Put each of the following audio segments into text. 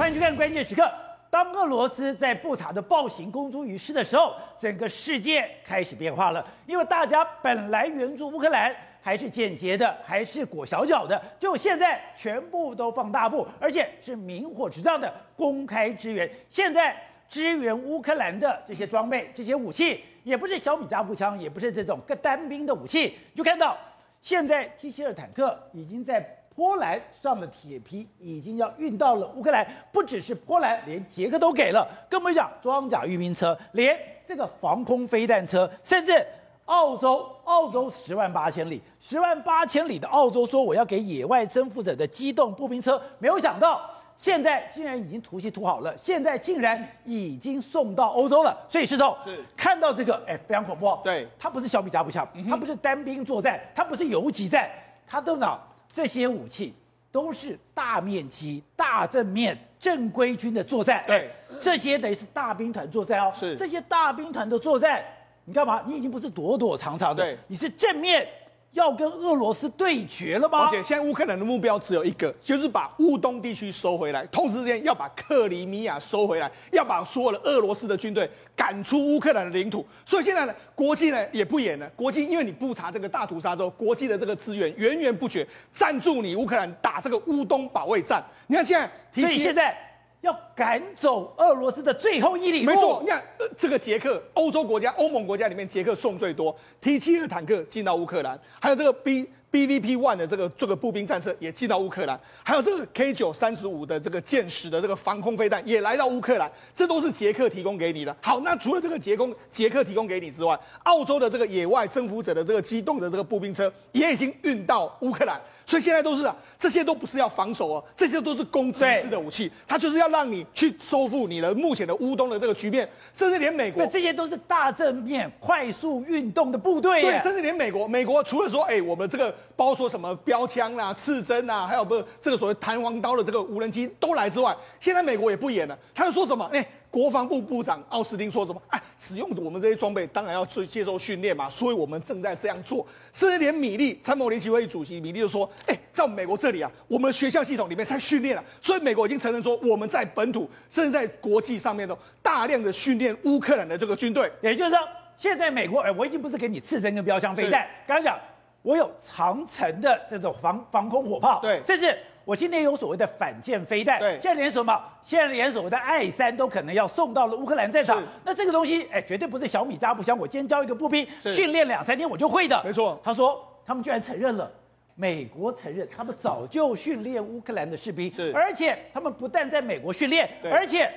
欢迎去看关键时刻。当俄罗斯在布查的暴行公诸于世的时候，整个世界开始变化了。因为大家本来援助乌克兰还是简洁的，还是裹小脚的，就现在全部都放大步，而且是明火执仗的公开支援。现在支援乌克兰的这些装备、这些武器，也不是小米加步枪，也不是这种个单兵的武器，就看到现在 T72 坦克已经在。波兰上的铁皮已经要运到了乌克兰，不只是波兰，连捷克都给了。更不用讲装甲运兵车，连这个防空飞弹车，甚至澳洲，澳洲十万八千里，十万八千里的澳洲说我要给野外征服者的机动步兵车，没有想到现在竟然已经涂漆涂好了，现在竟然已经送到欧洲了。所以石头是看到这个，哎，非常恐怖。对，它不是小米加步枪，它不是单兵作战，它不是游击战，它都脑。这些武器都是大面积、大正面、正规军的作战。对，这些等于是大兵团作战哦。是这些大兵团的作战，你干嘛？你已经不是躲躲藏藏的，你是正面。要跟俄罗斯对决了吗？而且现在乌克兰的目标只有一个，就是把乌东地区收回来，同时之间要把克里米亚收回来，要把所有的俄罗斯的军队赶出乌克兰的领土。所以现在呢，国际呢也不演了，国际因为你不查这个大屠杀之后，国际的这个资源源源不绝，赞助你乌克兰打这个乌东保卫战。你看现在，所以现在。要赶走俄罗斯的最后一里路。没错，你看，这个捷克，欧洲国家、欧盟国家里面，捷克送最多 T 七二坦克进到乌克兰，还有这个 B。BVP One 的这个这个步兵战车也进到乌克兰，还有这个 K 九三十五的这个箭矢的这个防空飞弹也来到乌克兰，这都是捷克提供给你的。好，那除了这个捷公捷克提供给你之外，澳洲的这个野外征服者的这个机动的这个步兵车也已经运到乌克兰，所以现在都是啊，这些都不是要防守哦，这些都是攻击式的武器，它就是要让你去收复你的目前的乌东的这个局面，甚至连美国，这些都是大正面快速运动的部队，对，甚至连美国，美国除了说，哎，我们这个。包括说什么标枪啦、刺针啊，还有不是这个所谓弹簧刀的这个无人机都来之外，现在美国也不演了，他又说什么？哎，国防部部长奥斯汀说什么？哎，使用我们这些装备当然要去接受训练嘛，所以我们正在这样做。甚至连米利参谋联席会议主席米利就说：哎，在美国这里啊，我们的学校系统里面在训练了，所以美国已经承认说我们在本土甚至在国际上面都大量的训练乌克兰的这个军队。也就是说，现在美国，哎，我已经不是给你刺针跟标枪飞弹，刚刚讲。我有长城的这种防防空火炮，对，甚至我今天有所谓的反舰飞弹，对，现在连什么，现在连所谓的爱三都可能要送到了乌克兰战场。那这个东西，哎，绝对不是小米加步枪，我今天教一个步兵训练两三天我就会的。没错，他说他们居然承认了，美国承认他们早就训练乌克兰的士兵，是，而且他们不但在美国训练，而且。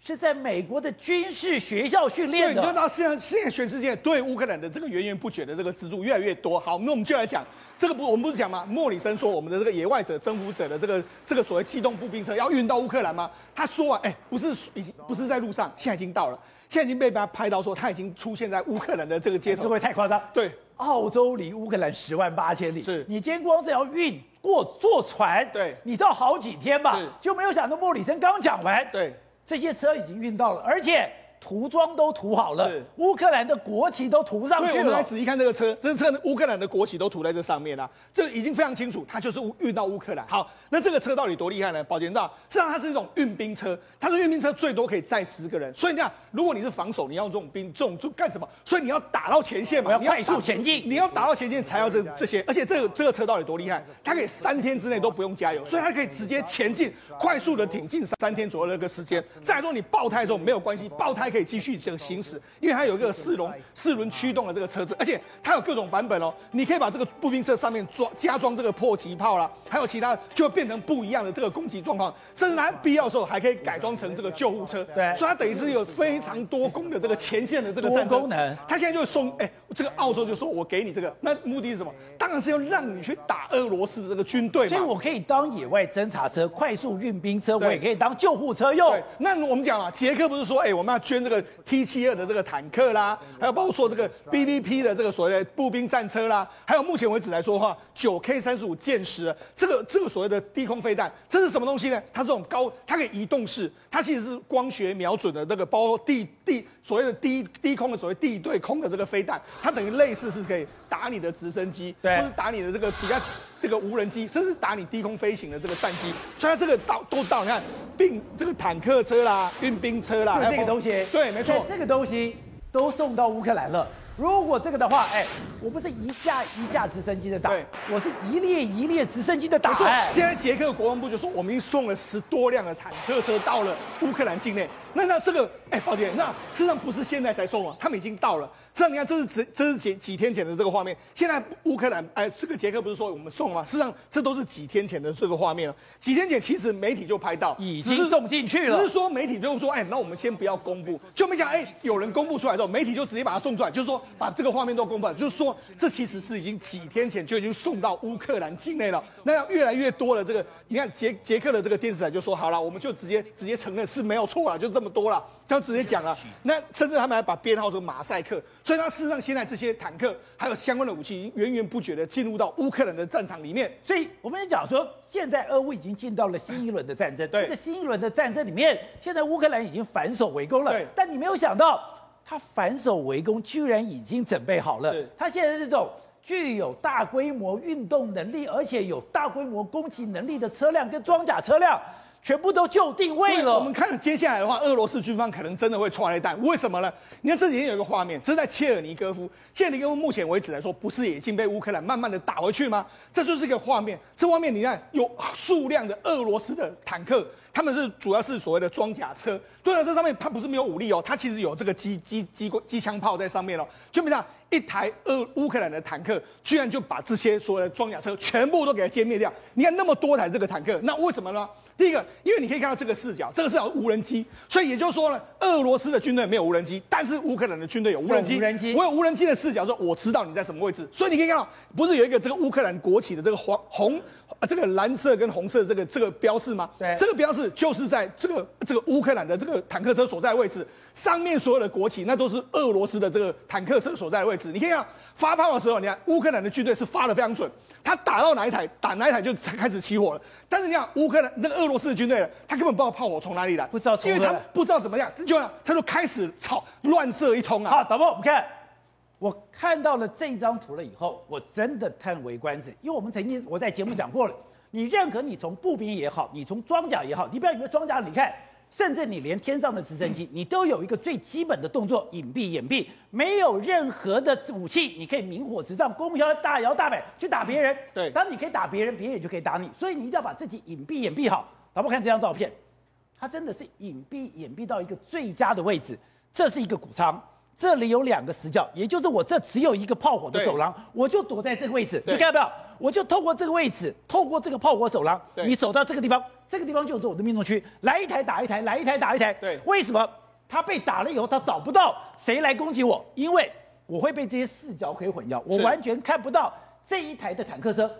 是在美国的军事学校训练的。对，你知道现在现在全世界对乌克兰的这个源源不绝的这个资助越来越多。好，那我们就来讲这个不，我们不是讲吗？莫里森说我们的这个野外者征服者的这个这个所谓机动步兵车要运到乌克兰吗？他说啊，哎，不是已经不是在路上，现在已经到了，现在已经被他拍到说他已经出现在乌克兰的这个街头。这会太夸张。对，澳洲离乌克兰十万八千里，是你今天光是要运过坐船，对，你都要好几天吧？就没有想到莫里森刚讲完，对。这些车已经运到了，而且涂装都涂好了，乌克兰的国旗都涂上去了。对，我们来仔细看这个车，这个车乌克兰的国旗都涂在这上面了，这已经非常清楚，它就是运到乌克兰。好。那这个车到底多厉害呢？宝杰知道，实际上它是一种运兵车，它的运兵车最多可以载十个人。所以你看，如果你是防守，你要这种兵，这种就干什么？所以你要打到前线嘛，要快速前进，你要打到前线才要这这些。而且这个这个车到底多厉害？它可以三天之内都不用加油，所以它可以直接前进，快速的挺进三天左右的一个时间。再说你爆胎的时候没有关系，爆胎可以继续这个行驶，因为它有一个四轮四轮驱动的这个车子，而且它有各种版本哦。你可以把这个步兵车上面装加装这个迫击炮啦，还有其他就会变成不一样的。这个攻击状况，甚至它必要的时候还可以改装成这个救护车，对，所以它等于是有非常多功的这个前线的这个战功能。它现在就送，哎，这个澳洲就说，我给你这个，那目的是什么？当然是要让你去打俄罗斯的这个军队。所以我可以当野外侦察车、快速运兵车，我也可以当救护车用。那我们讲啊，捷克不是说，哎，我们要捐这个 T 七二的这个坦克啦，还有包括说这个 BVP 的这个所谓的步兵战车啦，还有目前为止来说的话，九 K 三十五剑矢，这个这个所谓的低空飞弹，这是什么东西呢？它是这种高，它可以移动式，它其实是光学瞄准的那个，包括地地所谓的低低空的所谓地对空的这个飞弹，它等于类似是可以打你的直升机，对，或者打你的这个比较这个无人机，甚至打你低空飞行的这个战机。所以它这个到都到，你看，并这个坦克车啦、运兵车啦，就这个东西，对，没错，这个东西都送到乌克兰了。如果这个的话，哎，我不是一架一架直升机的打，对，我是一列一列直升机的打。现在捷克国防部就说，我们已经送了十多辆的坦克车到了乌克兰境内。那那这个，哎，宝姐，那实际上不是现在才送啊，他们已经到了。事实上你看，这是几这是几几天前的这个画面。现在乌克兰，哎，这个捷克不是说我们送吗？实际上这都是几天前的这个画面了。几天前其实媒体就拍到，已经送进去了。只是说媒体就说，哎，那我们先不要公布，就没想，哎，有人公布出来之后，媒体就直接把它送出来，就是说把这个画面都公布了，就是说这其实是已经几天前就已经送到乌克兰境内了。那样越来越多的这个，你看捷捷克的这个电视台就说，好了，我们就直接直接承认是没有错了，就这么多了。他直接讲了，那甚至他们还把编号做马赛克，所以他事实上现在这些坦克还有相关的武器已经源源不绝的进入到乌克兰的战场里面。所以我们讲说，现在俄乌已经进到了新一轮的战争。对，这个新一轮的战争里面，现在乌克兰已经反守为攻了。对，但你没有想到，他反守为攻居然已经准备好了。他现在这种具有大规模运动能力，而且有大规模攻击能力的车辆跟装甲车辆。全部都就定位了。我们看接下来的话，俄罗斯军方可能真的会踹一弹。为什么呢？你看这几天有一个画面，这是在切尔尼戈夫。切尔尼戈夫目前为止来说，不是已经被乌克兰慢慢的打回去吗？这就是一个画面。这画面你看，有数量的俄罗斯的坦克，他们是主要是所谓的装甲车。对了，这上面它不是没有武力哦，它其实有这个机机机机枪炮在上面哦。就比如讲，一台俄乌克兰的坦克，居然就把这些所谓的装甲车全部都给它歼灭掉。你看那么多台这个坦克，那为什么呢？第一个，因为你可以看到这个视角，这个是有无人机，所以也就是说呢，俄罗斯的军队没有无人机，但是乌克兰的军队有无人机。无人机，我有无人机的视角，说我知道你在什么位置，所以你可以看到，不是有一个这个乌克兰国旗的这个黄红啊，这个蓝色跟红色的这个这个标志吗？对，这个标志就是在这个这个乌克兰的这个坦克车所在位置，上面所有的国旗那都是俄罗斯的这个坦克车所在位置。你可以看发炮的时候，你看乌克兰的军队是发的非常准。他打到哪一台，打哪一台就开始起火了。但是你看乌克兰那个俄罗斯的军队，他根本不知道炮火从哪里来，不知道因为他不知道怎么样，就他就开始吵乱射一通啊。好，导播，我们看，我看到了这张图了以后，我真的叹为观止，因为我们曾经我在节目讲过了，你任何你从步兵也好，你从装甲也好，你不要以为装甲，你看。甚至你连天上的直升机，你都有一个最基本的动作，隐蔽掩蔽，没有任何的武器，你可以明火执仗，弓飘大摇大摆去打别人。对，当你可以打别人，别人也就可以打你，所以你一定要把自己隐蔽掩蔽好。咱们看这张照片，它真的是隐蔽掩蔽到一个最佳的位置。这是一个谷仓，这里有两个死角，也就是我这只有一个炮火的走廊，我就躲在这个位置。你看到没有？我就透过这个位置，透过这个炮火走廊，你走到这个地方。这个地方就是我的命中区，来一台打一台，来一台打一台。对，为什么他被打了以后，他找不到谁来攻击我？因为我会被这些视角可以混淆，我完全看不到这一台的坦克车。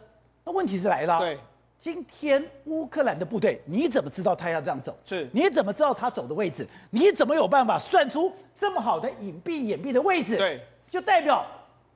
那问题是来了，对，今天乌克兰的部队，你怎么知道他要这样走？是，你怎么知道他走的位置？你怎么有办法算出这么好的隐蔽掩蔽的位置？对，就代表。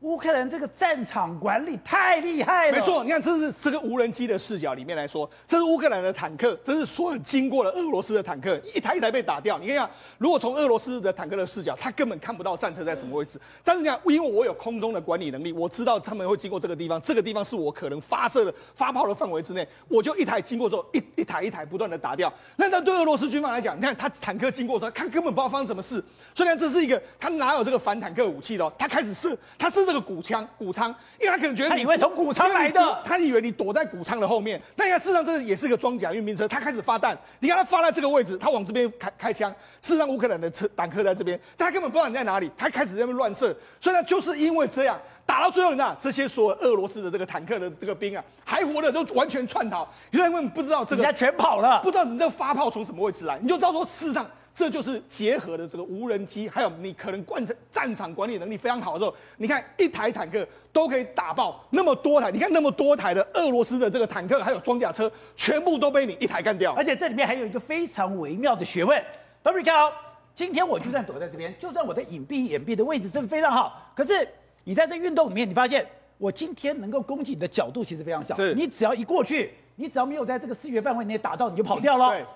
乌克兰这个战场管理太厉害了。没错，你看，这是这个无人机的视角里面来说，这是乌克兰的坦克，这是所有经过了俄罗斯的坦克，一台一台被打掉。你看，如果从俄罗斯的坦克的视角，他根本看不到战车在什么位置。但是你看，因为我有空中的管理能力，我知道他们会经过这个地方，这个地方是我可能发射的发炮的范围之内，我就一台经过之后，一一台一台不断的打掉。那那对俄罗斯军方来讲，你看他坦克经过的时候，他根本不知道发生什么事。虽然这是一个他哪有这个反坦克武器的，他开始射，他是这个谷枪谷。仓，因为他可能觉得你他以为从谷仓来的，他以为你躲在谷仓的后面。那你看，事实上这也是个装甲运兵车，他开始发弹。你看他发在这个位置，他往这边开开枪。事实上，乌克兰的车坦克在这边，他根本不知道你在哪里，他开始在那边乱射。所以呢，就是因为这样，打到最后，你知道这些所有俄罗斯的这个坦克的这个兵啊，还活的都完全窜逃，因为不知道这个，人家全跑了，不知道你这个发炮从什么位置来，你就知道说，事实上。这就是结合的这个无人机，还有你可能贯彻战场管理能力非常好的时候，你看一台坦克都可以打爆那么多台，你看那么多台的俄罗斯的这个坦克还有装甲车，全部都被你一台干掉。而且这里面还有一个非常微妙的学问，各位看哦，今天我就算躲在这边，就算我的隐蔽掩蔽的位置真的非常好，可是你在这运动里面，你发现我今天能够攻击你的角度其实非常小，是你只要一过去，你只要没有在这个视觉范围内打到，你就跑掉了，对，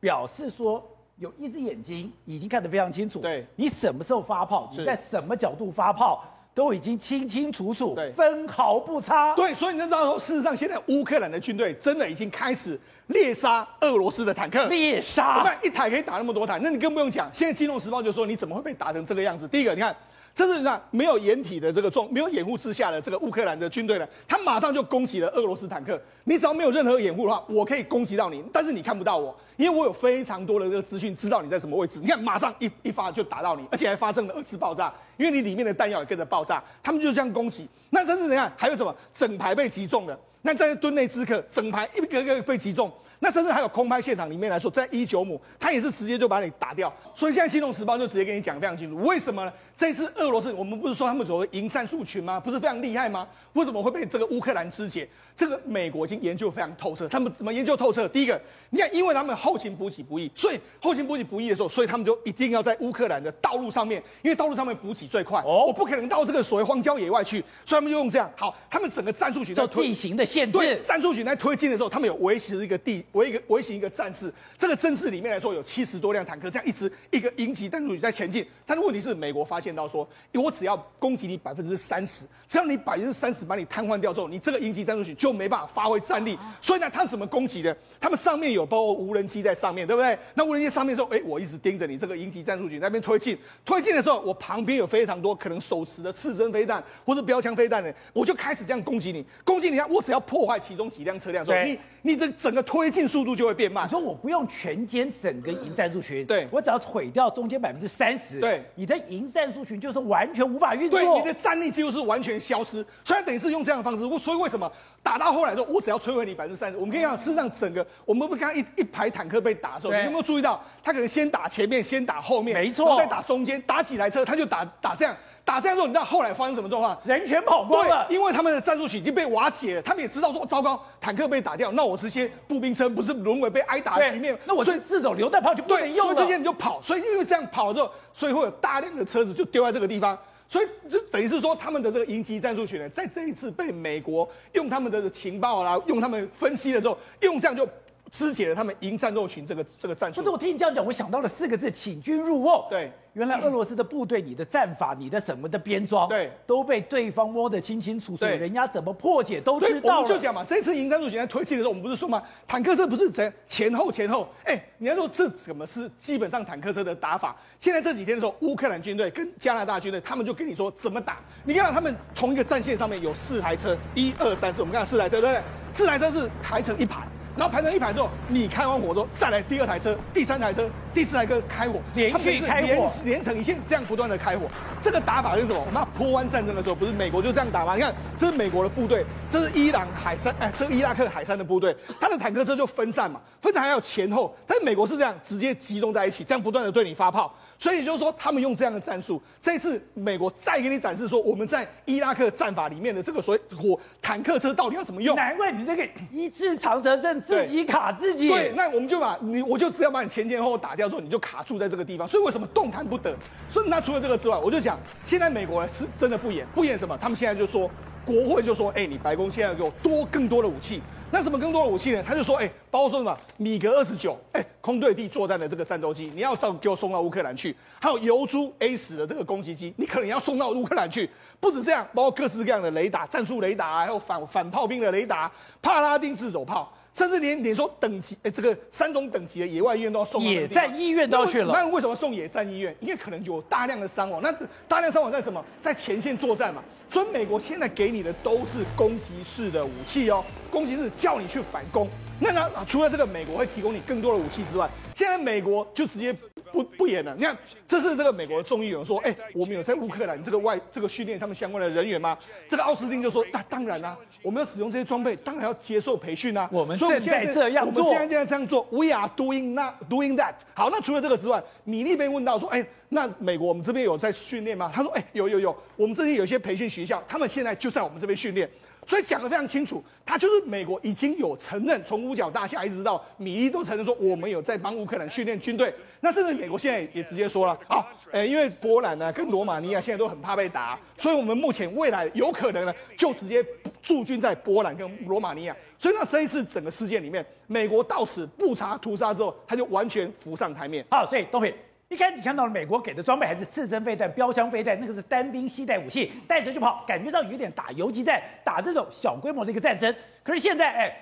表示说。有一只眼睛已经看得非常清楚，对，你什么时候发炮，你在什么角度发炮，都已经清清楚楚，对分毫不差。对，所以你知道说，事实上现在乌克兰的军队真的已经开始猎杀俄罗斯的坦克，猎杀，那一台可以打那么多台，那你更不用讲。现在《金融时报》就说，你怎么会被打成这个样子？第一个，你看。这是那没有掩体的这个状，没有掩护之下的这个乌克兰的军队呢，他马上就攻击了俄罗斯坦克。你只要没有任何掩护的话，我可以攻击到你，但是你看不到我，因为我有非常多的这个资讯，知道你在什么位置。你看，马上一一发就打到你，而且还发生了二次爆炸，因为你里面的弹药也跟着爆炸。他们就这样攻击，那甚至你看还有什么，整排被击中的，那在顿内茨克，整排一个个被击中。那甚至还有空拍现场里面来说，在一九亩，他也是直接就把你打掉。所以现在《金融时报》就直接跟你讲非常清楚，为什么呢？这次俄罗斯，我们不是说他们所谓赢战术群吗？不是非常厉害吗？为什么会被这个乌克兰肢解？这个美国已经研究非常透彻。他们怎么研究透彻？第一个，你看，因为他们后勤补给不易，所以后勤补给不易的时候，所以他们就一定要在乌克兰的道路上面，因为道路上面补给最快。哦，我不可能到这个所谓荒郊野外去，所以他们就用这样。好，他们整个战术群在推地形的限制，对，战术群在推进的时候，他们有维持一个地，维一个维持一个。战士，这个阵势里面来说，有七十多辆坦克，这样一直一个营级战术群在前进。但是问题是，美国发现到说，我只要攻击你百分之三十，只要你百分之三十把你瘫痪掉之后，你这个营级战出去就没办法发挥战力。所以呢，他们怎么攻击的？他们上面有包括无人机在上面对不对？那无人机上面说，哎，我一直盯着你这个营级战术群那边推进，推进的时候，我旁边有非常多可能手持的刺针飞弹或者标枪飞弹的，我就开始这样攻击你，攻击你，我只要破坏其中几辆车辆你你的整个推进速度就会变慢。你说我不用全歼整个营战术群，对，我只要毁掉中间百分之三十，对，你的营战术群就是完全无法运作，对，你的战力几乎是完全消失。虽然等于是用这样的方式，我所以为什么打到后来说，我只要摧毁你百分之三十？我们可以看到，事实上整个我们不看一一排坦克被打的时候，你有没有注意到，他可能先打前面，先打后面，没错，再打中间，打几台车他就打打这样。打这样之后，你知道后来发生什么状况？人全跑光了。对，因为他们的战术群已经被瓦解了，他们也知道说糟糕，坦克被打掉，那我这些步兵车不是沦为被挨打的局面？那我所以自走榴弹炮就不能用了。所以这些你就跑，所以因为这样跑了之后，所以会有大量的车子就丢在这个地方，所以就等于是说他们的这个迎击战术群呢，在这一次被美国用他们的情报啦，用他们分析了之后，用这样就。肢解了他们营战斗群这个这个战术。不是我听你这样讲，我想到了四个字：请君入瓮。对，原来俄罗斯的部队，你的战法，你的什么的编装，对，都被对方摸得清清楚楚。对，人家怎么破解都知道。我们就讲嘛，这次营战斗群在推进的时候，我们不是说嘛？坦克车不是在前后前后？哎，你要说这怎么是基本上坦克车的打法？现在这几天的时候，乌克兰军队跟加拿大军队，他们就跟你说怎么打。你看他们同一个战线上面有四台车，一二三四，我们看四台车，对不对？四台车是排成一排。然后排成一排之后，你开完火之后，再来第二台车、第三台车、第四台车开火，连续开火，连连成一线，这样不断的开火。这个打法是什么？我们波湾战争的时候，不是美国就这样打吗？你看，这是美国的部队，这是伊朗海山，哎，这是伊拉克海山的部队，他的坦克车就分散嘛，分散还有前后，但是美国是这样直接集中在一起，这样不断的对你发炮。所以也就是说，他们用这样的战术，这次美国再给你展示说，我们在伊拉克战法里面的这个所谓火坦克车到底要怎么用？难怪你这个一字长蛇阵自己卡自己。对，那我们就把你，我就只要把你前前后后打掉之后，你就卡住在这个地方。所以为什么动弹不得？所以那除了这个之外，我就讲，现在美国是真的不演，不演什么？他们现在就说，国会就说，哎、欸，你白宫现在要给我多更多的武器。那什么更多的武器呢？他就说，哎、包括说什么米格二十九，哎，空对地作战的这个战斗机，你要到给我送到乌克兰去；还有游猪 A 十的这个攻击机，你可能要送到乌克兰去。不止这样，包括各式各样的雷达、战术雷达，还有反反炮兵的雷达、帕拉丁自走炮，甚至连连说等级，哎，这个三种等级的野外医院都要送到。野战医院都要去了。那为什么送野战医院？因为可能有大量的伤亡。那大量伤亡在什么？在前线作战嘛。所以美国现在给你的都是攻击式的武器哦，攻击式叫你去反攻。那呢，除了这个美国会提供你更多的武器之外，现在美国就直接不不演了。你看，这是这个美国的众议员说，哎，我们有在乌克兰这个外这个训练他们相关的人员吗？这个奥斯汀就说，那当然啦、啊，我们要使用这些装备，当然要接受培训啊。我们现在这样做，我们现在现在这样做，We are doing that, doing that。好，那除了这个之外，米利被问到说，哎。那美国我们这边有在训练吗？他说：哎、欸，有有有，我们这里有一些培训学校，他们现在就在我们这边训练，所以讲得非常清楚。他就是美国已经有承认，从五角大厦一直到米利都承认说，我们有在帮乌克兰训练军队。那甚至美国现在也直接说了，好，呃，因为波兰呢跟罗马尼亚现在都很怕被打，所以我们目前未来有可能呢就直接驻军在波兰跟罗马尼亚。所以呢，这一次整个事件里面，美国到此不查屠杀之后，他就完全浮上台面。好，所以东平。一开始你看到美国给的装备还是刺针飞弹、标枪飞弹，那个是单兵携带武器，带着就跑，感觉到有点打游击战、打这种小规模的一个战争。可是现在，哎，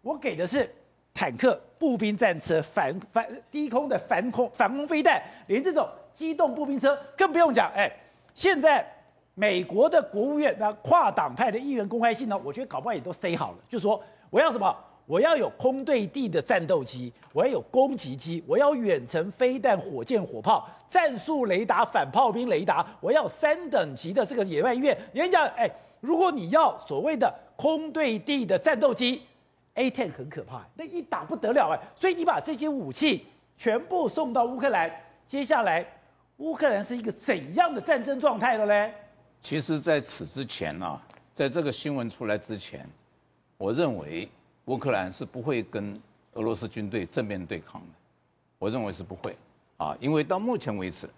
我给的是坦克、步兵战车、反反低空的反空反空飞弹，连这种机动步兵车更不用讲。哎，现在美国的国务院那跨党派的议员公开信呢，我觉得搞不好也都塞好了，就说我要什么。我要有空对地的战斗机，我要有攻击机，我要远程飞弹、火箭、火炮、战术雷达、反炮兵雷达，我要三等级的这个野外医院。人家讲，哎，如果你要所谓的空对地的战斗机，A-10 很可怕，那一打不得了哎。所以你把这些武器全部送到乌克兰，接下来乌克兰是一个怎样的战争状态了呢？其实，在此之前呢、啊，在这个新闻出来之前，我认为。乌克兰是不会跟俄罗斯军队正面对抗的，我认为是不会，啊，因为到目前为止，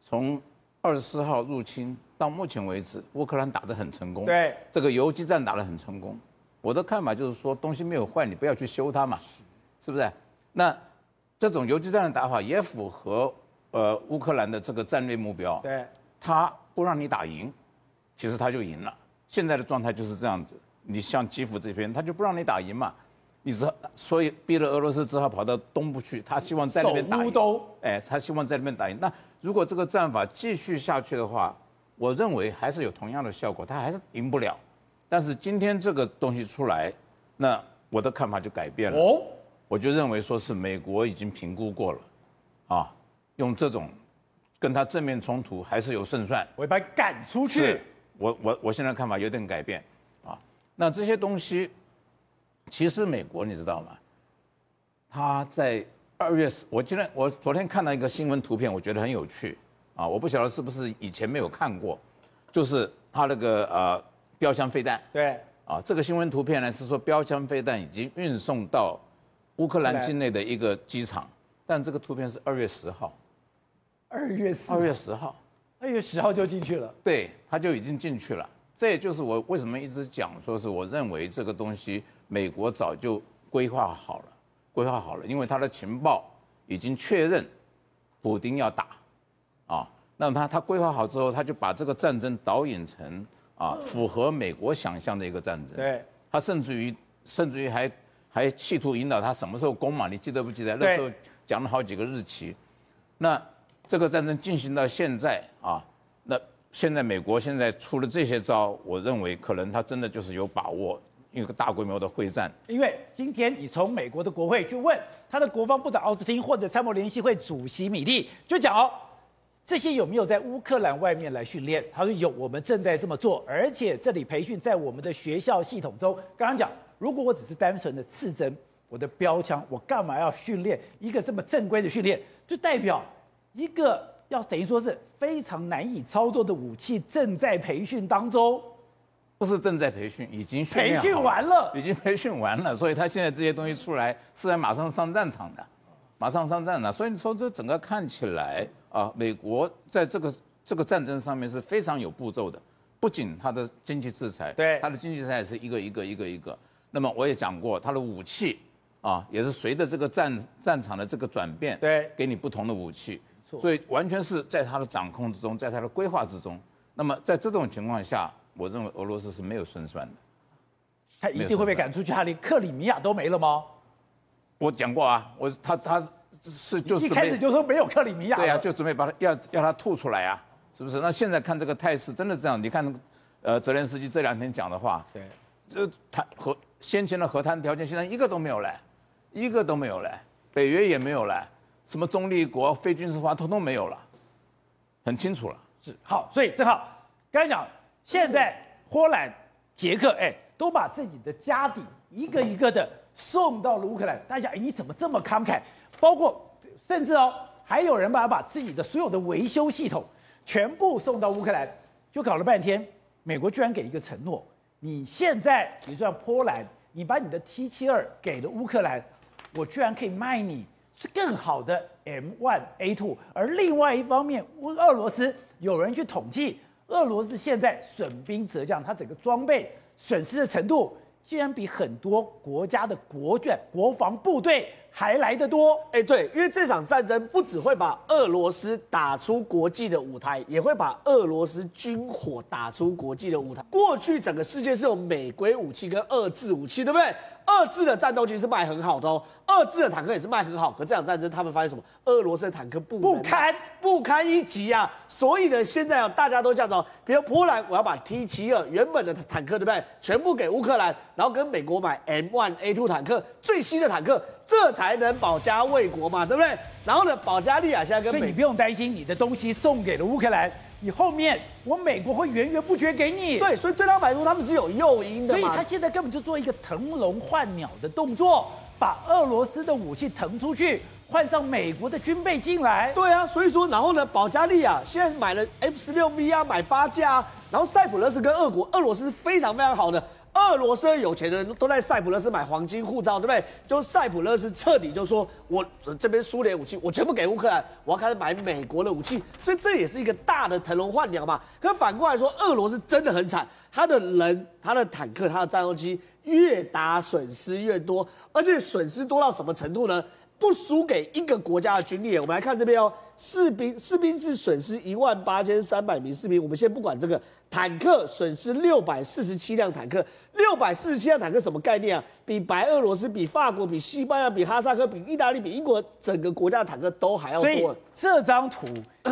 从二十四号入侵到目前为止，乌克兰打得很成功，对，这个游击战打得很成功。我的看法就是说，东西没有坏，你不要去修它嘛，是不是？那这种游击战的打法也符合呃乌克兰的这个战略目标，对，他不让你打赢，其实他就赢了。现在的状态就是这样子。你像基辅这边，他就不让你打赢嘛，你只所以逼了俄罗斯只好跑到东部去，他希望在那边打赢。哎，他希望在那边打赢。那如果这个战法继续下去的话，我认为还是有同样的效果，他还是赢不了。但是今天这个东西出来，那我的看法就改变了。哦，我就认为说是美国已经评估过了，啊，用这种跟他正面冲突还是有胜算。我把他赶出去。我我我现在看法有点改变。那这些东西，其实美国你知道吗？他在二月，我今天我昨天看到一个新闻图片，我觉得很有趣啊！我不晓得是不是以前没有看过，就是他那个呃标枪飞弹。对。啊，这个新闻图片呢是说标枪飞弹已经运送到乌克兰境内的一个机场，但这个图片是二月十号。二月十。二月十号。二月十号就进去了。对，他就已经进去了。这也就是我为什么一直讲，说是我认为这个东西美国早就规划好了，规划好了，因为他的情报已经确认，普丁要打，啊，那么他他规划好之后，他就把这个战争导引成啊符合美国想象的一个战争。对，他甚至于甚至于还还企图引导他什么时候攻嘛？你记得不记得？那时候讲了好几个日期。那这个战争进行到现在啊，那。现在美国现在出了这些招，我认为可能他真的就是有把握一个大规模的会战。因为今天你从美国的国会去问他的国防部长奥斯汀或者参谋联席会主席米利，就讲哦，这些有没有在乌克兰外面来训练？他说有，我们正在这么做，而且这里培训在我们的学校系统中。刚刚讲，如果我只是单纯的刺针，我的标枪，我干嘛要训练一个这么正规的训练？就代表一个。要等于说是非常难以操作的武器正在培训当中，不是正在培训，已经培训完了，已经培训完了，所以他现在这些东西出来是在马上上战场的，马上上战场。所以你说这整个看起来啊，美国在这个这个战争上面是非常有步骤的，不仅它的经济制裁，对，它的经济制裁是一个一个一个一个。那么我也讲过，它的武器啊，也是随着这个战战场的这个转变，对，给你不同的武器。所以完全是在他的掌控之中，在他的规划之中。那么在这种情况下，我认为俄罗斯是没有胜算的。他一定会被赶出去？他连克里米亚都没了吗？我讲过啊，我他他是就是一开始就说没有克里米亚。对啊，就准备把他要要他吐出来啊，是不是？那现在看这个态势，真的这样？你看，呃，泽连斯基这两天讲的话，对，这谈和先前的和谈条件，现在一个都没有来，一个都没有来，北约也没有来。什么中立国、非军事化，通通没有了，很清楚了。是好，所以正好刚才讲，现在波兰、捷克，哎，都把自己的家底一个一个的送到了乌克兰。大家，哎，你怎么这么慷慨？包括甚至哦，还有人把把自己的所有的维修系统全部送到乌克兰，就搞了半天，美国居然给一个承诺：你现在，你说波兰，你把你的 T 七二给了乌克兰，我居然可以卖你。是更好的 M One A Two，而另外一方面，俄罗斯有人去统计，俄罗斯现在损兵折将，它整个装备损失的程度，竟然比很多国家的国卷、国防部队还来得多。哎，对，因为这场战争不只会把俄罗斯打出国际的舞台，也会把俄罗斯军火打出国际的舞台。过去整个世界是有美规武器跟俄制武器，对不对？俄制的战斗机是卖很好的哦，俄制的坦克也是卖很好。可这场战争，他们发现什么？俄罗斯的坦克不不堪不堪一击啊！所以呢，现在啊，大家都这样子，比如波兰，我要把 T 七二原本的坦克，对不对？全部给乌克兰，然后跟美国买 M one A two 坦克，最新的坦克，这才能保家卫国嘛，对不对？然后呢，保加利亚现在跟美，所以你不用担心，你的东西送给了乌克兰。你后面我美国会源源不绝给你，对，所以对他们来说，他们是有诱因的。所以他现在根本就做一个腾笼换鸟的动作，把俄罗斯的武器腾出去，换上美国的军备进来。对啊，所以说，然后呢，保加利亚现在买了 F 十六 V 啊，买八架啊，然后塞浦路斯跟俄国，俄罗斯是非常非常好的。俄罗斯有钱人都在塞浦路斯买黄金护照，对不对？就塞浦路斯彻底就说，我这边苏联武器我全部给乌克兰，我要开始买美国的武器，所以这也是一个大的腾笼换鸟嘛。可反过来说，俄罗斯真的很惨，他的人、他的坦克、他的战斗机越打损失越多，而且损失多到什么程度呢？不输给一个国家的军力。我们来看这边哦，士兵士兵是损失一万八千三百名士兵。我们先不管这个坦克，损失六百四十七辆坦克。六百四十七辆坦克什么概念啊？比白俄罗斯、比法国、比西班牙、比哈萨克、比意大利、比英国整个国家的坦克都还要多。这张图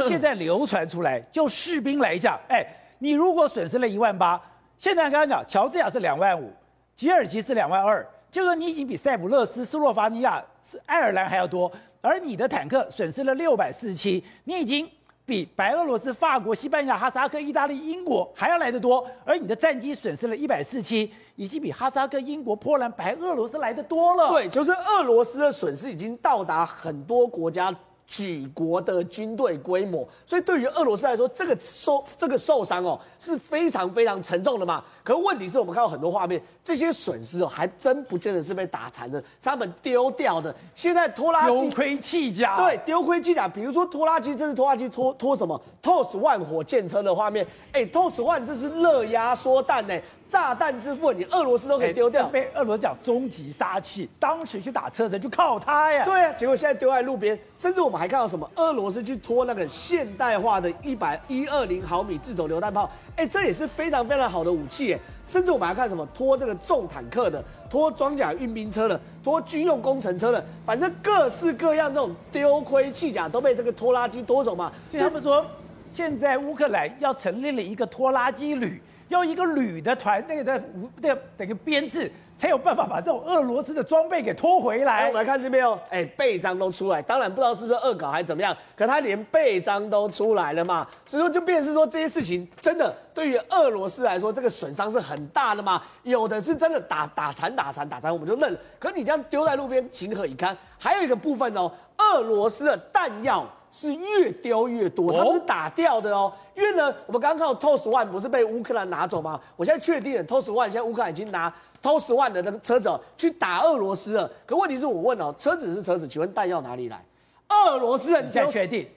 现在流传出来，就士兵来讲，哎，你如果损失了一万八，现在刚刚讲，乔治亚是两万五，吉尔吉斯两万二。就说，你已经比塞浦路斯、斯洛伐尼亚、爱尔兰还要多，而你的坦克损失了六百四十七，你已经比白俄罗斯、法国、西班牙、哈萨克、意大利、英国还要来得多，而你的战机损失了一百四十七，已经比哈萨克、英国、波兰、白俄罗斯来得多了。对，就是俄罗斯的损失已经到达很多国家。举国的军队规模，所以对于俄罗斯来说，这个受这个受伤哦是非常非常沉重的嘛。可是问题是我们看到很多画面，这些损失哦还真不见得是被打残的，是他们丢掉的。现在拖拉机丢盔弃甲，对，丢盔弃甲。比如说拖拉机，这是拖拉机拖拖什么？TOS One 火箭车的画面。哎，TOS One 这是热压缩弹呢。炸弹之父，你俄罗斯都可以丢掉，被俄罗斯讲终极杀器。当时去打车的就靠它呀。对啊，结果现在丢在路边，甚至我们还看到什么？俄罗斯去拖那个现代化的一百一二零毫米自走榴弹炮，哎，这也是非常非常好的武器哎。甚至我们还看什么？拖这个重坦克的，拖装甲运兵车的，拖军用工程车的，反正各式各样这种丢盔弃甲都被这个拖拉机拖走嘛。所以他们说，现在乌克兰要成立了一个拖拉机旅。要一个旅的团，那个的五那个编制，才有办法把这种俄罗斯的装备给拖回来。我们来看这边哦，哎，背章都出来，当然不知道是不是恶搞还是怎么样，可他连背章都出来了嘛，所以说就变成是说这些事情真的对于俄罗斯来说，这个损伤是很大的嘛。有的是真的打打残打残打残，我们就认了。可你这样丢在路边，情何以堪？还有一个部分哦，俄罗斯的弹药。是越丢越多，他们是打掉的哦。因为呢，我们刚刚看到 TOS One 不是被乌克兰拿走吗？我现在确定了，TOS One 现在乌克兰已经拿 TOS One 的那个车子哦，去打俄罗斯了。可问题是我问哦，车子是车子，请问弹药哪里来？俄罗斯人现在确定，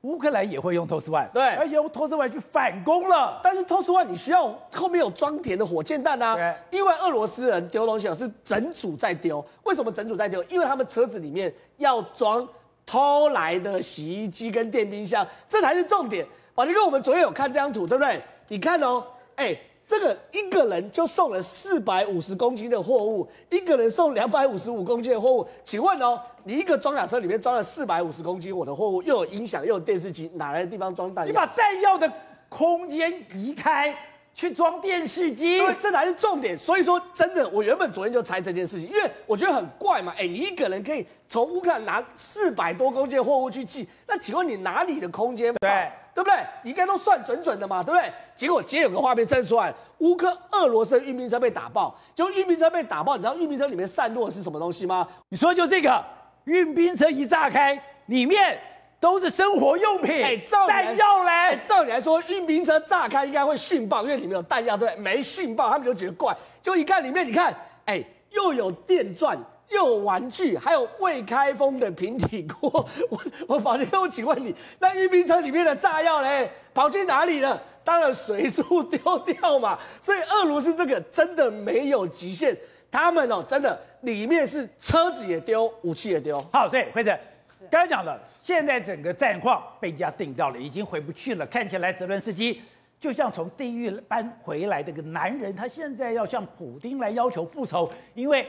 乌克兰也会用 TOS One，对，而且用 TOS One 去反攻了。但是 TOS One 你需要后面有装填的火箭弹啊，对，因为俄罗斯人丢东西啊是整组在丢。为什么整组在丢？因为他们车子里面要装。偷来的洗衣机跟电冰箱，这才是重点。宝杰哥，我们昨天有看这张图，对不对？你看哦，哎，这个一个人就送了四百五十公斤的货物，一个人送两百五十五公斤的货物。请问哦，你一个装甲车里面装了四百五十公斤我的货物，又有音响，又有电视机，哪来的地方装弹药？你把弹药的空间移开。去装电视机，对，这才是重点。所以说，真的，我原本昨天就猜这件事情，因为我觉得很怪嘛。哎，你一个人可以从乌克兰拿四百多公斤货物去寄，那请问你哪里的空间？对，对不对？你应该都算准准的嘛，对不对？结果今天有个画面真出来，乌克俄罗斯的运兵车被打爆，就运兵车被打爆，你知道运兵车里面散落的是什么东西吗？你说就这个，运兵车一炸开，里面。都是生活用品，哎，弹药嘞。哎，照理来说，运兵车炸开应该会殉爆，因为里面有弹药，对不对？没殉爆，他们就觉得怪。就一看里面，你看，哎，又有电钻，又有玩具，还有未开封的平底锅。我我宝杰哥，我请问你，那运兵车里面的炸药嘞，跑去哪里了？当然随处丢掉嘛。所以俄罗斯这个真的没有极限，他们哦，真的。里面是车子也丢，武器也丢。好，所以辉哲刚才讲了，现在整个战况被人家定掉了，已经回不去了。看起来泽伦斯基就像从地狱搬回来的个男人，他现在要向普京来要求复仇，因为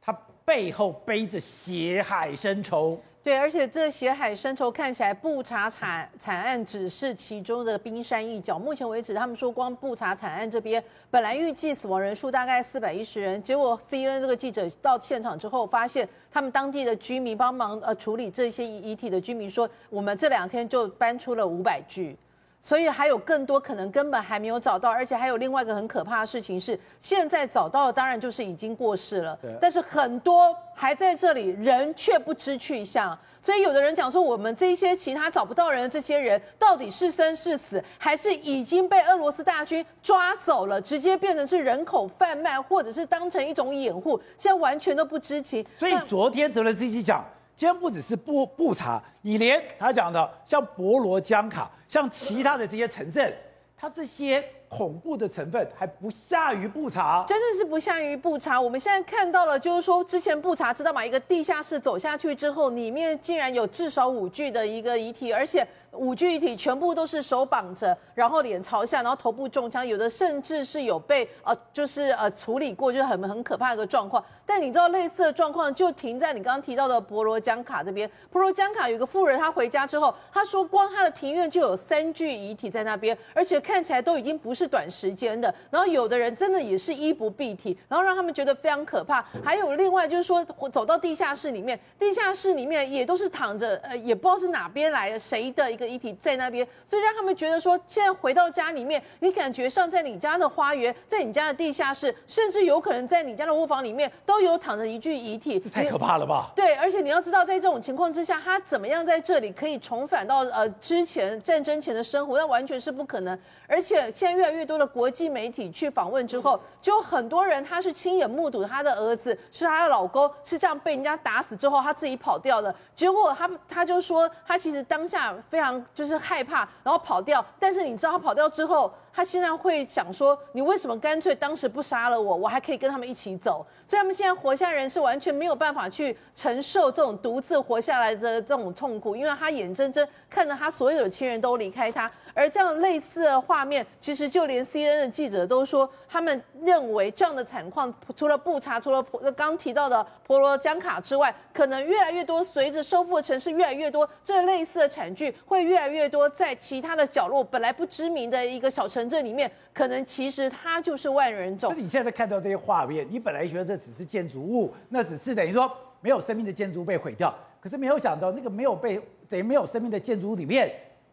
他背后背着血海深仇。对，而且这血海深仇看起来不查惨惨案只是其中的冰山一角。目前为止，他们说光不查惨案这边本来预计死亡人数大概四百一十人，结果 CNN 这个记者到现场之后，发现他们当地的居民帮忙呃处理这些遗体的居民说，我们这两天就搬出了五百具。所以还有更多可能根本还没有找到，而且还有另外一个很可怕的事情是，现在找到的当然就是已经过世了，但是很多还在这里，人却不知去向。所以有的人讲说，我们这些其他找不到人的这些人，到底是生是死，还是已经被俄罗斯大军抓走了，直接变成是人口贩卖，或者是当成一种掩护，现在完全都不知情。所以昨天泽伦斯基讲。今天不只是不不查，你连他讲的像博罗江卡，像其他的这些城镇，它这些恐怖的成分还不下于布查，真的是不下于布查。我们现在看到了，就是说之前布查知道吗？一个地下室走下去之后，里面竟然有至少五具的一个遗体，而且。五具遗体全部都是手绑着，然后脸朝下，然后头部中枪，有的甚至是有被呃，就是呃处理过，就是很很可怕的一个状况。但你知道类似的状况就停在你刚刚提到的博罗江卡这边。博罗江卡有个富人，他回家之后，他说光他的庭院就有三具遗体在那边，而且看起来都已经不是短时间的。然后有的人真的也是衣不蔽体，然后让他们觉得非常可怕。还有另外就是说，走到地下室里面，地下室里面也都是躺着，呃，也不知道是哪边来的谁的一个。遗体在那边，所以让他们觉得说，现在回到家里面，你感觉上在你家的花园，在你家的地下室，甚至有可能在你家的卧房里面，都有躺着一具遗体，太可怕了吧？对，而且你要知道，在这种情况之下，他怎么样在这里可以重返到呃之前战争前的生活？那完全是不可能。而且现在越越来越多的国际媒体去访问之后，就很多人他是亲眼目睹他的儿子是他的老公是这样被人家打死之后，他自己跑掉的。结果他他就说，他其实当下非常就是害怕，然后跑掉。但是你知道他跑掉之后。他现在会想说：“你为什么干脆当时不杀了我？我还可以跟他们一起走。”所以他们现在活下人是完全没有办法去承受这种独自活下来的这种痛苦，因为他眼睁睁看着他所有的亲人都离开他。而这样类似的画面，其实就连 CNN 的记者都说，他们认为这样的惨况，除了布查，除了刚提到的婆罗江卡之外，可能越来越多。随着收复的城市越来越多，这类似的惨剧会越来越多，在其他的角落本来不知名的一个小城。这里面可能其实它就是万人冢。那你现在看到这些画面，你本来觉得这只是建筑物，那只是等于说没有生命的建筑物被毁掉，可是没有想到那个没有被等于没有生命的建筑物里面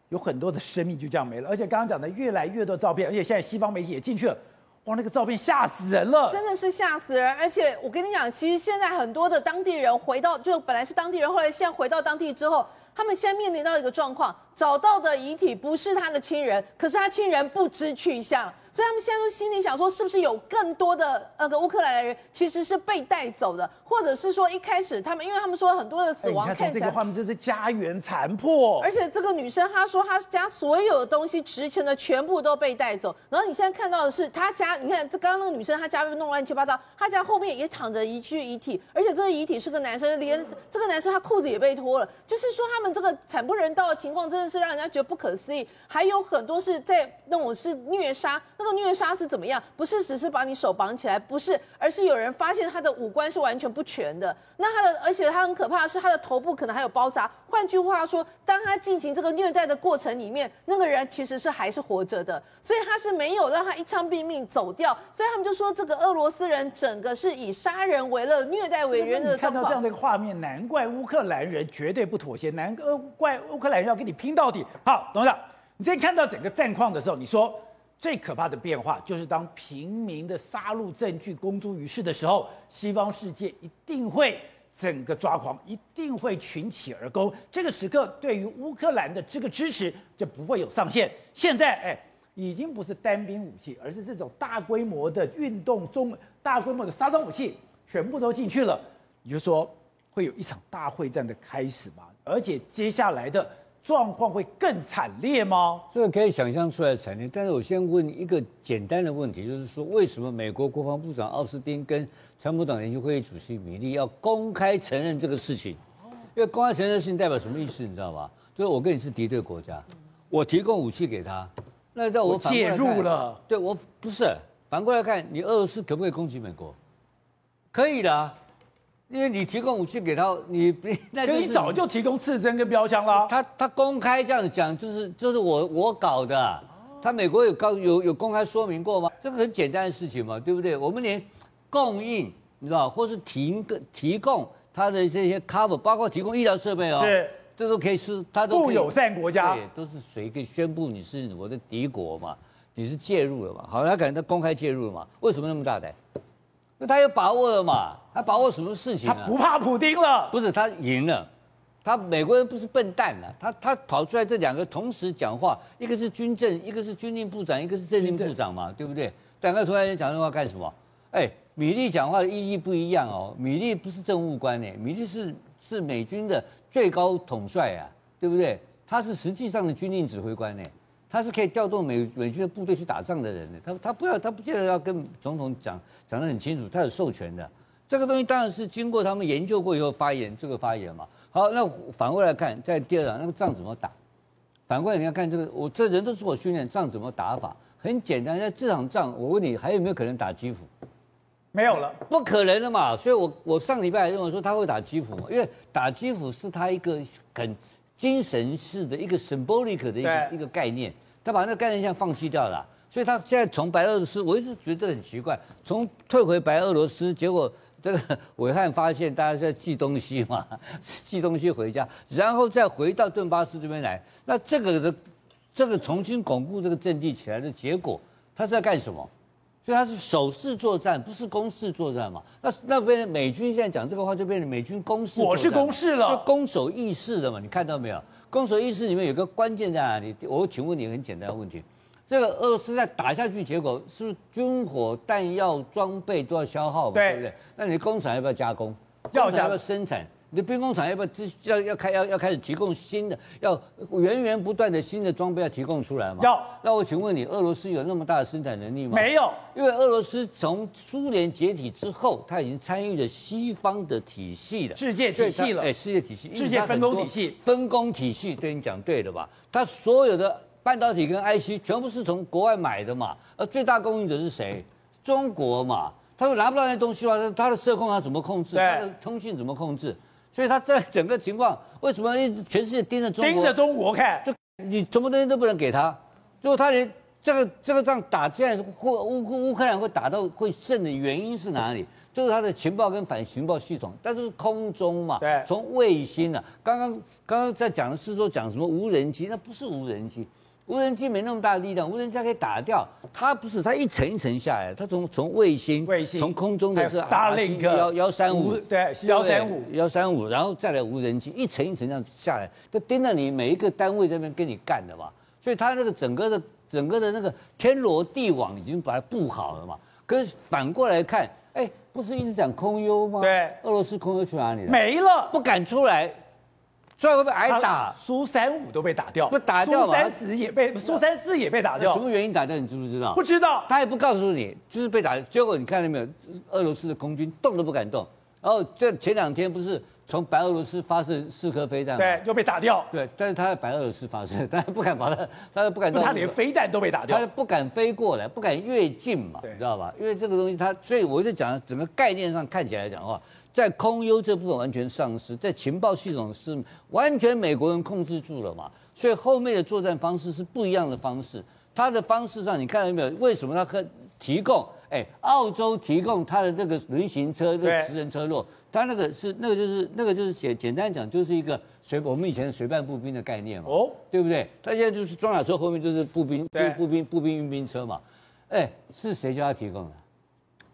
有很多的生命就这样没了。而且刚刚讲的越来越多照片，而且现在西方媒体也进去了，哇，那个照片吓死人了，真的是吓死人。而且我跟你讲，其实现在很多的当地人回到，就本来是当地人，后来现在回到当地之后，他们现在面临到一个状况。找到的遗体不是他的亲人，可是他亲人不知去向，所以他们现在都心里想说，是不是有更多的那个乌克兰人其实是被带走的，或者是说一开始他们，因为他们说很多的死亡看起来，看这个画面就是家园残破，而且这个女生她说她家所有的东西值钱的全部都被带走，然后你现在看到的是她家，你看这刚刚那个女生她家被弄乱七八糟，她家后面也躺着一具遗体，而且这个遗体是个男生，连这个男生他裤子也被脱了，就是说他们这个惨不忍睹的情况真的是让人家觉得不可思议，还有很多是在那种是虐杀，那个虐杀是怎么样？不是只是把你手绑起来，不是，而是有人发现他的五官是完全不全的。那他的，而且他很可怕的是，他的头部可能还有包扎。换句话说，当他进行这个虐待的过程里面，那个人其实是还是活着的，所以他是没有让他一枪毙命走掉。所以他们就说，这个俄罗斯人整个是以杀人为乐、虐待为人的状况。看到这样的一个画面，难怪乌克兰人绝对不妥协，难怪乌克兰人要跟你拼到底。好，董事长，你在看到整个战况的时候，你说最可怕的变化就是当平民的杀戮证据公诸于世的时候，西方世界一定会整个抓狂，一定会群起而攻。这个时刻对于乌克兰的这个支持就不会有上限。现在，哎，已经不是单兵武器，而是这种大规模的运动中大规模的杀伤武器全部都进去了。你就说会有一场大会战的开始吗？而且接下来的。状况会更惨烈吗？这个可以想象出来惨烈。但是我先问一个简单的问题，就是说，为什么美国国防部长奥斯汀跟参谋长联席会议主席米利要公开承认这个事情？因为公开承认的事情代表什么意思？你知道吗？就是我跟你是敌对国家，我提供武器给他，那在我，我介入了。对，我不是反过来看，你俄罗斯可不可以攻击美国？可以的，因为你提供武器给他，你 那你早就提供刺针跟标枪了。他他公开这样讲，就是就是我我搞的。他美国有告有有公开说明过吗？这个很简单的事情嘛，对不对？我们连供应，你知道，或是提个提供他的这些 cover，包括提供医疗设备哦，是，这都可以是他都不友善国家，对，都是谁可以宣布你是我的敌国嘛？你是介入了嘛？好，他可能他公开介入了嘛？为什么那么大胆？那他有把握了嘛？他把握什么事情？他不怕普丁了？不是，他赢了。他美国人不是笨蛋了，他他跑出来这两个同时讲话，一个是军政，一个是军令部长，一个是政令部长嘛，对不对？两个突然间讲这话干什么？哎，米利讲话的意义不一样哦。米利不是政务官呢，米利是是美军的最高统帅啊，对不对？他是实际上的军令指挥官呢。他是可以调动美美军的部队去打仗的人呢，他他不要，他不见得要跟总统讲讲得很清楚，他有授权的。这个东西当然是经过他们研究过以后发言，这个发言嘛。好，那反过来看，在第二场那个仗怎么打？反过来你要看这个，我这人都是我训练，仗怎么打法？很简单，在这场仗，我问你还有没有可能打基辅？没有了，不可能的嘛。所以我我上礼拜还认为说他会打基辅嘛，因为打基辅是他一个很。精神式的一个 symbolic 的一个一个概念，他把那个概念像放弃掉了，所以他现在从白俄罗斯，我一直觉得很奇怪，从退回白俄罗斯，结果这个 伟汉发现大家在寄东西嘛，寄东西回家，然后再回到顿巴斯这边来，那这个的这个重新巩固这个阵地起来的结果，他是在干什么？所以他是守势作战，不是攻势作战嘛？那那边的美军现在讲这个话，就变成美军攻势。我是攻势了，就攻守意识的嘛？你看到没有？攻守意识里面有个关键在哪里？我请问你很简单的问题：这个俄罗斯再打下去，结果是不是军火、弹药、装备都要消耗嘛？对，对不对？那你工厂要不要加工？要加，要不要生产？你的兵工厂要不要要要开要要开始提供新的，要源源不断的新的装备要提供出来吗？要。那我请问你，俄罗斯有那么大的生产能力吗？没有，因为俄罗斯从苏联解体之后，他已经参与了西方的体系了，世界体系了，哎，世界体系，世界分工体系，分工体系，对你讲对了吧？他所有的半导体跟 IC 全部是从国外买的嘛，而最大供应者是谁？中国嘛，他说拿不到那东西的话，他的射控他怎么控制？他的通信怎么控制？所以他这整个情况，为什么一直全世界盯着中国？盯着中国看，就你什么东西都不能给他。最后他连这个这个仗打起来，会乌乌克兰会打到会胜的原因是哪里？就是他的情报跟反情报系统，但是是空中嘛，对，从卫星啊，刚刚刚刚在讲的是说讲什么无人机，那不是无人机。无人机没那么大的力量，无人机可以打掉。它不是，它一层一层下来，它从从卫星，卫星从空中的是 Starlink 幺幺三五，对，幺三五幺三五，然后再来无人机，一层一层这样下来，就盯着你每一个单位这边跟你干的嘛。所以它那个整个的整个的那个天罗地网已经把它布好了嘛。可是反过来看，哎，不是一直讲空优吗？对，俄罗斯空优去哪里了？没了，不敢出来。所以会被挨打，苏三五都被打掉，不打掉苏三十也被苏三四也被打掉，什么原因打掉？你知不知道？不知道，他也不告诉你，就是被打。结果你看到没有？俄罗斯的空军动都不敢动。然后这前两天不是从白俄罗斯发射四颗飞弹吗？对，就被打掉。对，但是他在白俄罗斯发射，但是不敢把它，他不敢动。他连飞弹都被打掉，他不敢飞过来，不敢越境嘛，你知道吧？因为这个东西，他所以我就讲，整个概念上看起来讲的话。在空优这部分完全丧失，在情报系统是完全美国人控制住了嘛，所以后面的作战方式是不一样的方式。他的方式上，你看到没有？为什么他可提供？哎，澳洲提供他的这个轮行车、这个直人车路，他那个是那个就是那个就是简简单讲就是一个随我们以前的随伴步兵的概念嘛，哦，对不对？他现在就是装甲车后面就是步兵，就是步兵步兵运兵车嘛。哎，是谁叫他提供的？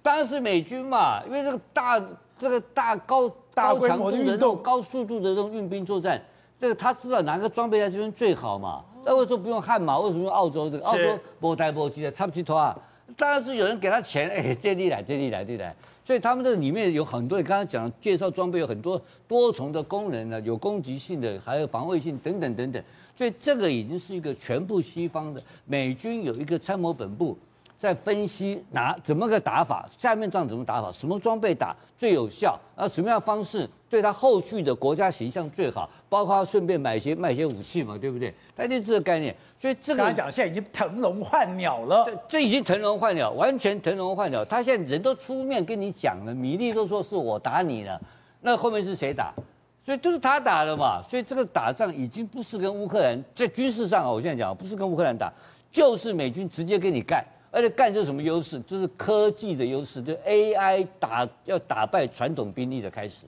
当然是美军嘛，因为这个大。这个大高高强度的这种高速度的这种运兵作战，这个他知道哪个装备在这边最好嘛？那为什么不用悍马？为什么用澳洲这个？澳洲波台波机的差不多啊，当然是有人给他钱，哎，借力来，借力来，借力来。所以他们这里面有很多，刚刚讲介绍装备有很多多重的功能呢，有攻击性的，还有防卫性等等等等。所以这个已经是一个全部西方的美军有一个参谋本部。在分析拿怎么个打法，下面仗怎么打法，什么装备打最有效，啊，什么样的方式对他后续的国家形象最好，包括顺便买些卖些武器嘛，对不对？大家这个概念，所以这个刚才讲现在已经腾笼换鸟了，这这已经腾笼换鸟，完全腾笼换鸟。他现在人都出面跟你讲了，米利都说是我打你了，那后面是谁打？所以都是他打的嘛。所以这个打仗已经不是跟乌克兰在军事上啊，我现在讲不是跟乌克兰打，就是美军直接跟你干。而且干这什么优势？就是科技的优势，就 AI 打要打败传统兵力的开始。